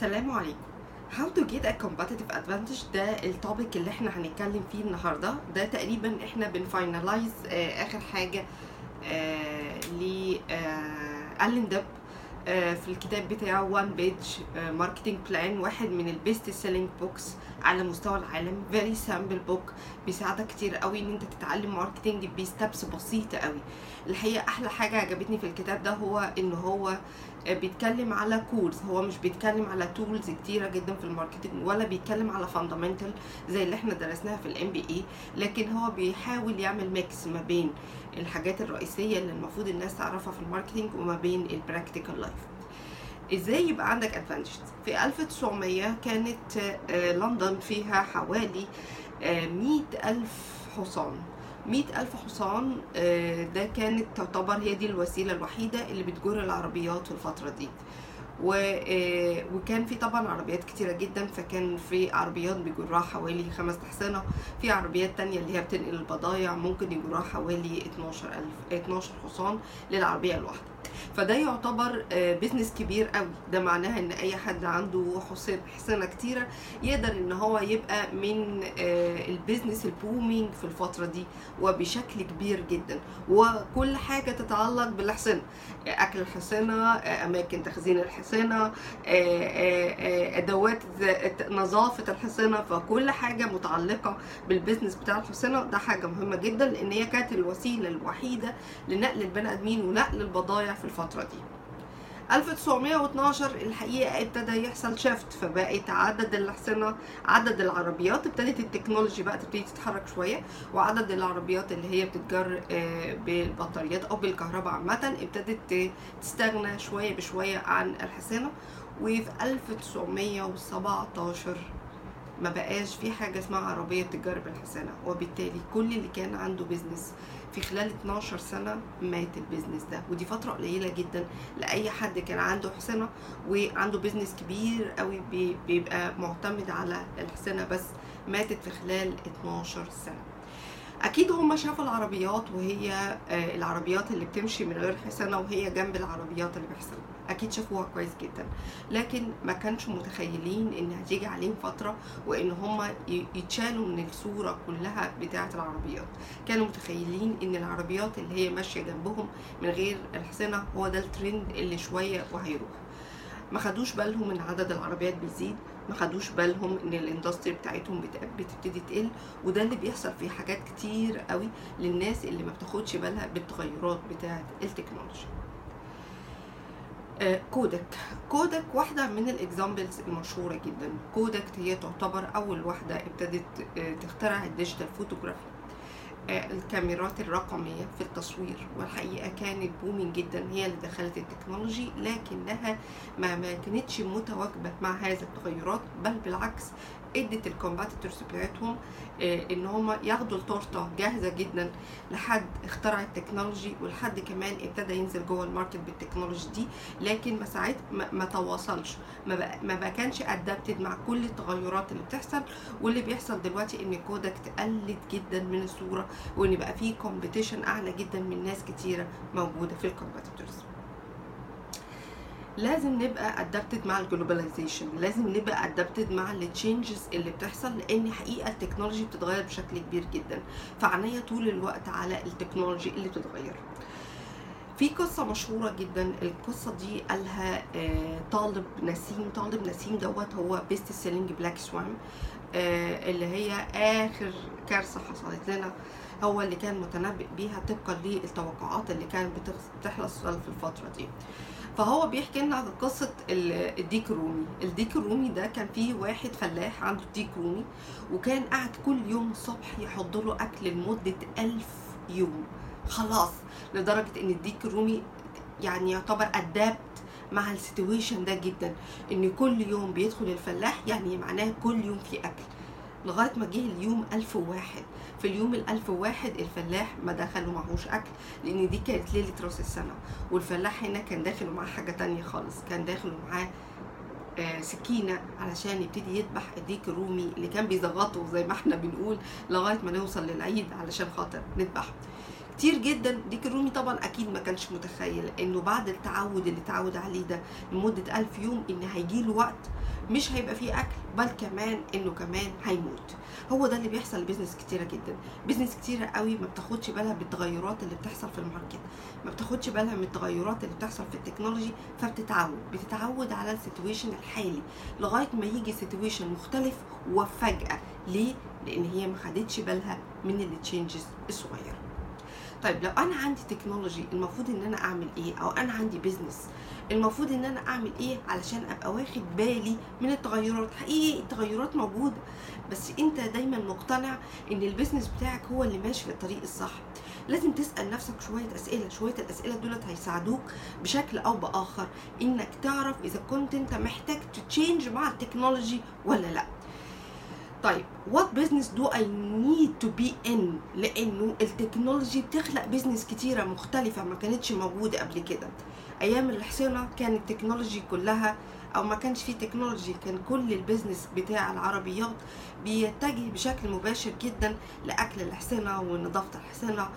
السلام عليكم. How to get a competitive advantage ده ال topic اللي إحنا هنتكلم فيه النهارده. ده تقريبا إحنا بن finalize آه آخر حاجة آه ل آه Allan Dib في الكتاب بتاعه One Page Marketing Plan واحد من ال best selling books على مستوى العالم. very simple book بيساعدك كتير قوي إن أنت تتعلم marketing ب steps بسيطة قوي. الحقيقة أحلى حاجة عجبتني في الكتاب ده هو إن هو بيتكلم على course هو مش بيتكلم على tools كتيرة جدا في ال marketing ولا بيتكلم على fundamental زي اللي إحنا درسناها في ال MBA لكن هو بيحاول يعمل mix ما بين الحاجات الرئيسية اللي المفروض الناس تعرفها في ال marketing وما بين ال practical life إزاي يبقى عندك advantage في 1900 كانت لندن فيها حوالي مئة ألف حصان. مئة ألف حصان ده كانت تعتبر هي دي الوسيلة الوحيدة اللي بتجر العربيات في الفترة دي. وكان في طبعا عربيات كتيرة جدا فكان في عربيات بيجرها حوالي خمس أحصنة. في عربيات تانية اللي هي بتنقل البضايع ممكن يجرها حوالي 12 ألف 12 حصان للعربية الواحدة. فده يعتبر بيزنس كبير قوي. ده معناها إن أي حد عنده حصانه كتيرة يقدر إن هو يبقى من ال business ال booming في الفترة دي وبشكل كبير جدا. وكل حاجة تتعلق بالحصانه أكل الحصانه أماكن تخزين الحصانه أدوات نظافة الحصانه فكل حاجة متعلقة بال business بتاع الحصانه ده حاجة مهمة جدا لأن هي كانت الوسيلة الوحيدة لنقل البني آدمين ونقل البضائع في الفترة دي. 1912 الحقيقة ابتدى يحصل shift فبقت عدد الأحصنة عدد العربيات ابتدت ال technology بقى تبتدي تتحرك شوية وعدد العربيات اللي هي بتتجر بالبطاريات أو بالكهرباء عامة ابتدت تستغنى شوية بشوية عن الحصانة. وفي 1917 ما بقاش في حاجة اسمها عربية بتتجر بالحصانة وبالتالي كل اللي كان عنده business في خلال 12 سنة مات ال business ده. ودي فترة قليلة جدا لأي حد كان عنده حصانة وعنده بيزنس كبير قوي بيبقى معتمد على الحصانة بس ماتت في خلال 12 سنة. أكيد هم شافوا العربيات وهي العربيات اللي بتمشي من غير حصانة وهي جنب العربيات اللي بحصانه أكيد شافوها كويس جدا. لكن ما كانش متخيلين إن هتيجي عليهم فترة وإن هم يتشالوا من الصورة كلها بتاعة العربيات. كانوا متخيلين إن العربيات اللي هي ماشية جنبهم من غير الحصانة هو ده الترند اللي شوية وهيروح. ما خدوش بالهم إن عدد العربيات بيزيد ما خدوش بالهم إن ال industry بتاعتهم بتبتدي تقل وده اللي بيحصل في حاجات كتير قوي للناس اللي ما بتاخدش بالها بالتغيرات بتاعة التكنولوجيا. Kodak. Kodak واحدة من ال examples المشهورة جدا. Kodak هي تعتبر أول واحدة ابتدت تخترع ال digital photography الكاميرات الرقمية في التصوير والحقيقة كانت booming جدا هي اللي دخلت ال technology لكنها ما, ما كانتش متواكبة مع هذه التغيرات بل بالعكس ادت ال competitors بتاعتهم إن هم ياخدوا التورتة جاهزة جدا لحد اخترع ال technology ولحد كمان ابتدى ينزل جوه ال market بال technology دي لكن ما ساعات ما, تواصلش. ما بقى كانش adapted مع كل التغيرات اللي بتحصل. واللي بيحصل دلوقتي إن كودك قلت جدا من الصورة وإن بقى في competition أعلى جدا من ناس كتيرة موجودة في ال competitors. لازم نبقى adapted مع ال globalization لازم نبقى adapted مع ال changes اللي بتحصل لأن حقيقة ال technology بتتغير بشكل كبير جدا. فعينيا طول الوقت على ال technology اللي بتتغير. في قصة مشهورة جدا القصة دي قالها طالب نسيم. طالب نسيم دوت هو best selling Black Swan اللي هي آخر كارثة حصلت لنا. هو اللي كان متنبئ بيها طبقا للتوقعات اللي كانت بتحصل في الفترة دي. فهو بيحكي لنا قصة الديك الرومي. الديك الرومي ده كان فيه واحد فلاح عنده ديك رومي وكان قاعد كل يوم الصبح يحط له أكل لمدة ألف يوم. خلاص لدرجة إن الديك الرومي يعني يعتبر adapt مع ال situation ده جدا. إن كل يوم بيدخل الفلاح يعني معناه كل يوم في أكل. لغاية ما جه اليوم ألف واحد. في اليوم الألف واحد الفلاح ما دخل ومعهوش أكل لأن دي كانت ليلة راس السنة. والفلاح هنا كان داخل ومعاه حاجة تانية خالص كان داخل ومعاه آه سكينة علشان يبتدي يذبح الديك الرومي اللي كان بيزغطه زي ما إحنا بنقول لغاية ما نوصل للعيد علشان خاطر نذبحه. كتير جدا. ديك الرومي طبعا أكيد ما كانش متخيل إنه بعد التعود اللي اتعود عليه ده لمدة ألف يوم إن هيجي له وقت مش هيبقى فيه أكل بل كمان إنه كمان هيموت. هو ده اللي بيحصل ل business كتيرة جدا. business كتيرة قوي ما بتاخدش بالها بالتغيرات اللي بتحصل في ال market. ما بتاخدش بالها من التغيرات اللي بتحصل في ال technology فبتتعود. بتتعود على ال situation الحالي لغاية ما يجي situation مختلف وفجأة. ليه؟ لأن هي ما خدتش بالها من ال changes الصغيرة. طيب لو أنا عندي technology المفروض إن أنا أعمل إيه؟ أو أنا عندي business المفروض إن أنا أعمل إيه علشان أبقى واخد بالي من التغيرات؟ حقيقي التغيرات موجودة بس أنت دايما مقتنع إن ال business بتاعك هو اللي ماشي في الطريق الصح. لازم تسأل نفسك شوية أسئلة شوية الأسئلة دولت هيساعدوك بشكل أو بآخر إنك تعرف إذا كنت أنت محتاج ت change مع ال technology ولا لأ. طيب what business do I need to be in لأنه ال technology بتخلق business كتيرة مختلفة ما كانتش موجودة قبل كده. أيام الحصينه كان ال technology كلها أو ما كانش فيه technology كان كل ال business بتاع العربيات بيتجه بشكل مباشر جدا لأكل الحصينة ونظافة الحصينة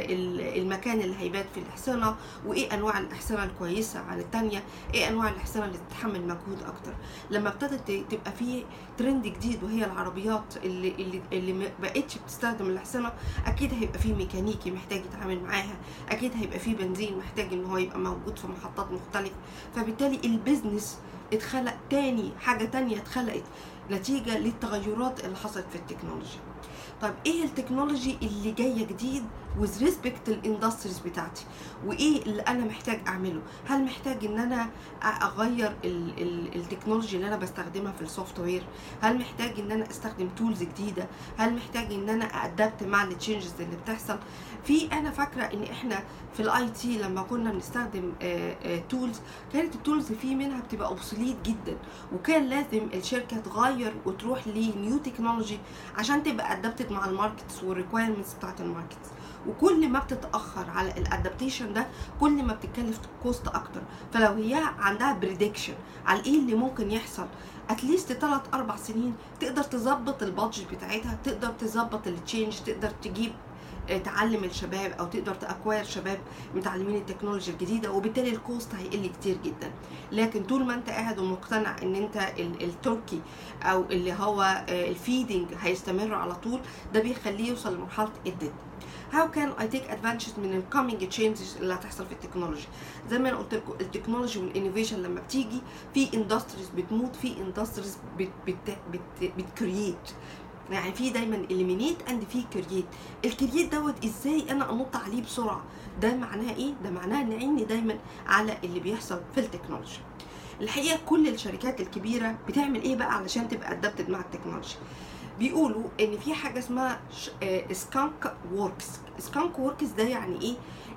والمكان اللي هيبات في الحصينة وإيه أنواع الاحصنه الكويسة عن التانية إيه أنواع الاحصنه اللي تتحمل مجهود أكتر. لما ابتدت تبقى في ترند جديد وهي العربيات اللي اللي اللي ما بقتش بتستخدم الاحصنه أكيد هيبقى في ميكانيكي محتاج يتعامل معاها أكيد هيبقى في بنزين محتاج إن هو يبقى موجود في محطات مختلفة. فبالتالي ال business اتخلق تاني حاجة تانية اتخلقت. نتيجة للتغيرات اللي حصلت في التكنولوجيا. طيب إيه ال technology اللي جاية جديد with respect لل industries بتاعتي؟ وإيه اللي أنا محتاج أعمله؟ هل محتاج إن أنا أغير ال ال technology اللي أنا بستخدمها في ال software هل محتاج إن أنا أستخدم tools جديدة؟ هل محتاج إن أنا adapt مع ال changes اللي بتحصل؟ في أنا فاكرة إن إحنا في ال IT لما كنا بنستخدم tools كانت ال tools في منها بتبقى obsolete جدا وكان لازم الشركة تغير وتروح ل new technology عشان تبقى adapted مع ال markets وال requirements بتاعت ال markets. وكل ما بتتأخر على ال adaptation ده كل ما بتتكلف cost أكتر. فلو هي عندها prediction على إيه اللي ممكن يحصل at least 3 4 سنين تقدر تظبط ال budget بتاعتها تقدر تظبط ال change تقدر تجيب تعلم الشباب أو تقدر ت acquire شباب متعلمين التكنولوجيا الجديدة وبالتالي ال cost هيقل كتير جدا. لكن طول ما أنت قاعد ومقتنع إن أنت التركي أو اللي هو ال feeding هيستمر على طول ده بيخليه يوصل لمرحلة ال dead how can I take advantage من ال coming changes اللي هتحصل في ال technology زي ما أنا قلت لكم ال technology وال innovation لما بتيجي في industries بتموت في industries بت بت بت بت create يعني في دايما eliminate and في create ال create دوت إزاي أنا أنط عليه بسرعة؟ ده معناه إيه؟ ده معناه إن عيني دايما على اللي بيحصل في ال technology الحقيقة كل الشركات الكبيرة بتعمل إيه بقى علشان تبقى adapted مع ال technology بيقولوا إن في حاجة اسمها skunk works skunk works ده يعني إيه؟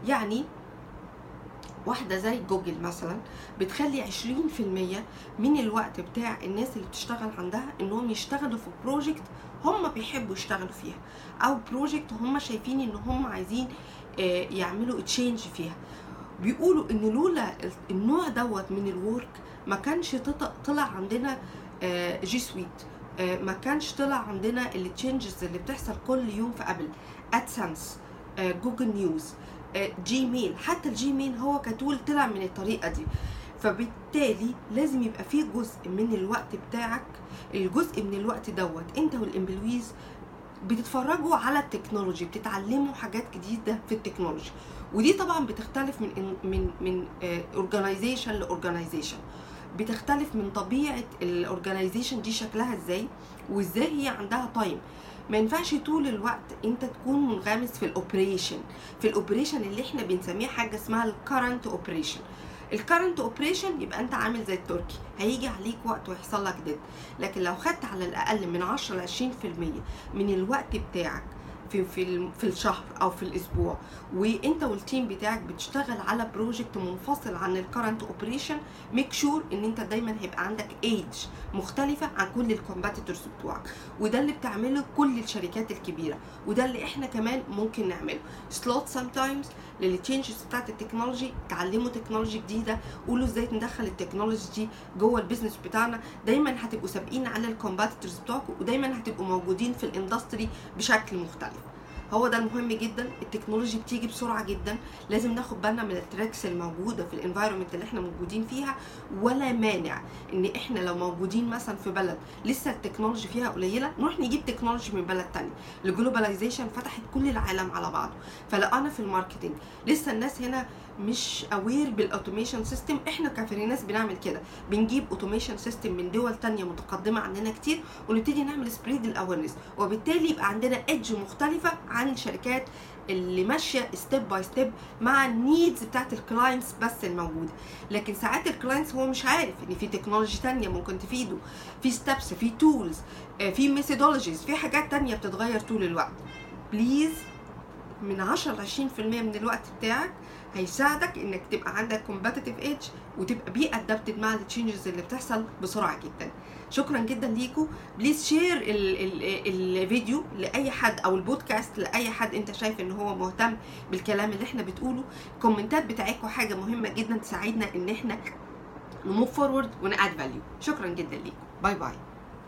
يعني واحدة زي جوجل مثلا بتخلي 20% من الوقت بتاع الناس اللي بتشتغل عندها إنهم يشتغلوا في project هم بيحبوا يشتغلوا فيها أو project هم شايفين إن هم عايزين يعملوا change فيها. بيقولوا إن لولا النوع دوت من ال work ما كانش طلع عندنا G Suite ما كانش طلع عندنا ال changes اللي بتحصل كل يوم في Apple AdSense Google News Gmail. حتى ال Gmail هو ك tool طلع من الطريقة دي. فبالتالي لازم يبقى في جزء من الوقت بتاعك الجزء من الوقت دوت انت وال employees بتتفرجوا على ال technology بتتعلموا حاجات جديدة في ال technology. ودي طبعا بتختلف من من من organization ل organization بتختلف من طبيعة ال organization دي شكلها إزاي وإزاي هي عندها time ما ينفعش طول الوقت انت تكون منغمس في ال operation في ال operation اللي إحنا بنسميه حاجة اسمها ال current operation ال current operation يبقى انت عامل زي التركي هيجي عليك وقت ويحصل لك dead لكن لو خدت على الأقل من 10 ل 20% من الوقت بتاعك في في في الشهر أو في الأسبوع. وإنت وال team بتاعك بتشتغل على project منفصل عن ال current operation make sure إن إنت دايما هيبقى عندك ايج مختلفة عن كل ال competitors بتوعك. وده اللي بتعمله كل الشركات الكبيرة. وده اللي إحنا كمان ممكن نعمله. slot some times لل changes بتاعت ال technology تعلموا technology جديدة. قولوا إزاي ندخل ال technology دي جوه ال business بتاعنا. دايما هتبقوا سابقين على ال competitors بتوعكم ودايما هتبقوا موجودين في ال industry بشكل مختلف. هو ده المهم جدا ال technology بتيجي بسرعة جدا لازم ناخد بالنا من ال tricks الموجودة في ال environment اللي إحنا موجودين فيها ولا مانع إن إحنا لو موجودين مثلا في بلد لسه ال technology فيها قليلة نروح نجيب technology من بلد تاني ال globalization فتحت كل العالم على بعضه. فلو أنا في ال marketing لسه الناس هنا مش aware بال automation system إحنا كفريناس بنعمل كده. بنجيب automation system من دول تانية متقدمة عننا كتير ونبتدي نعمل spread ال awareness وبالتالي يبقى عندنا edge مختلفة عن الشركات اللي ماشية step by step مع ال needs بتاعت ال clients بس الموجودة. لكن ساعات ال clients هو مش عارف إن في technology تانية ممكن تفيده. في steps في tools في methodologies في حاجات تانية بتتغير طول الوقت. please من 10 ل 20% من الوقت بتاعك هيساعدك إنك تبقى عندك competitive edge وتبقى be adapted مع ال changes اللي بتحصل بسرعة جدا. شكرا جدا ليكم please share الفيديو لأي حد أو البودكاست لأي حد أنت شايف إن هو مهتم بالكلام اللي إحنا بتقوله. الكومنتات بتاعتكم حاجة مهمة جدا تساعدنا إن إحنا نموف فورورد وناد فاليو شكرا جدا ليكم باي باي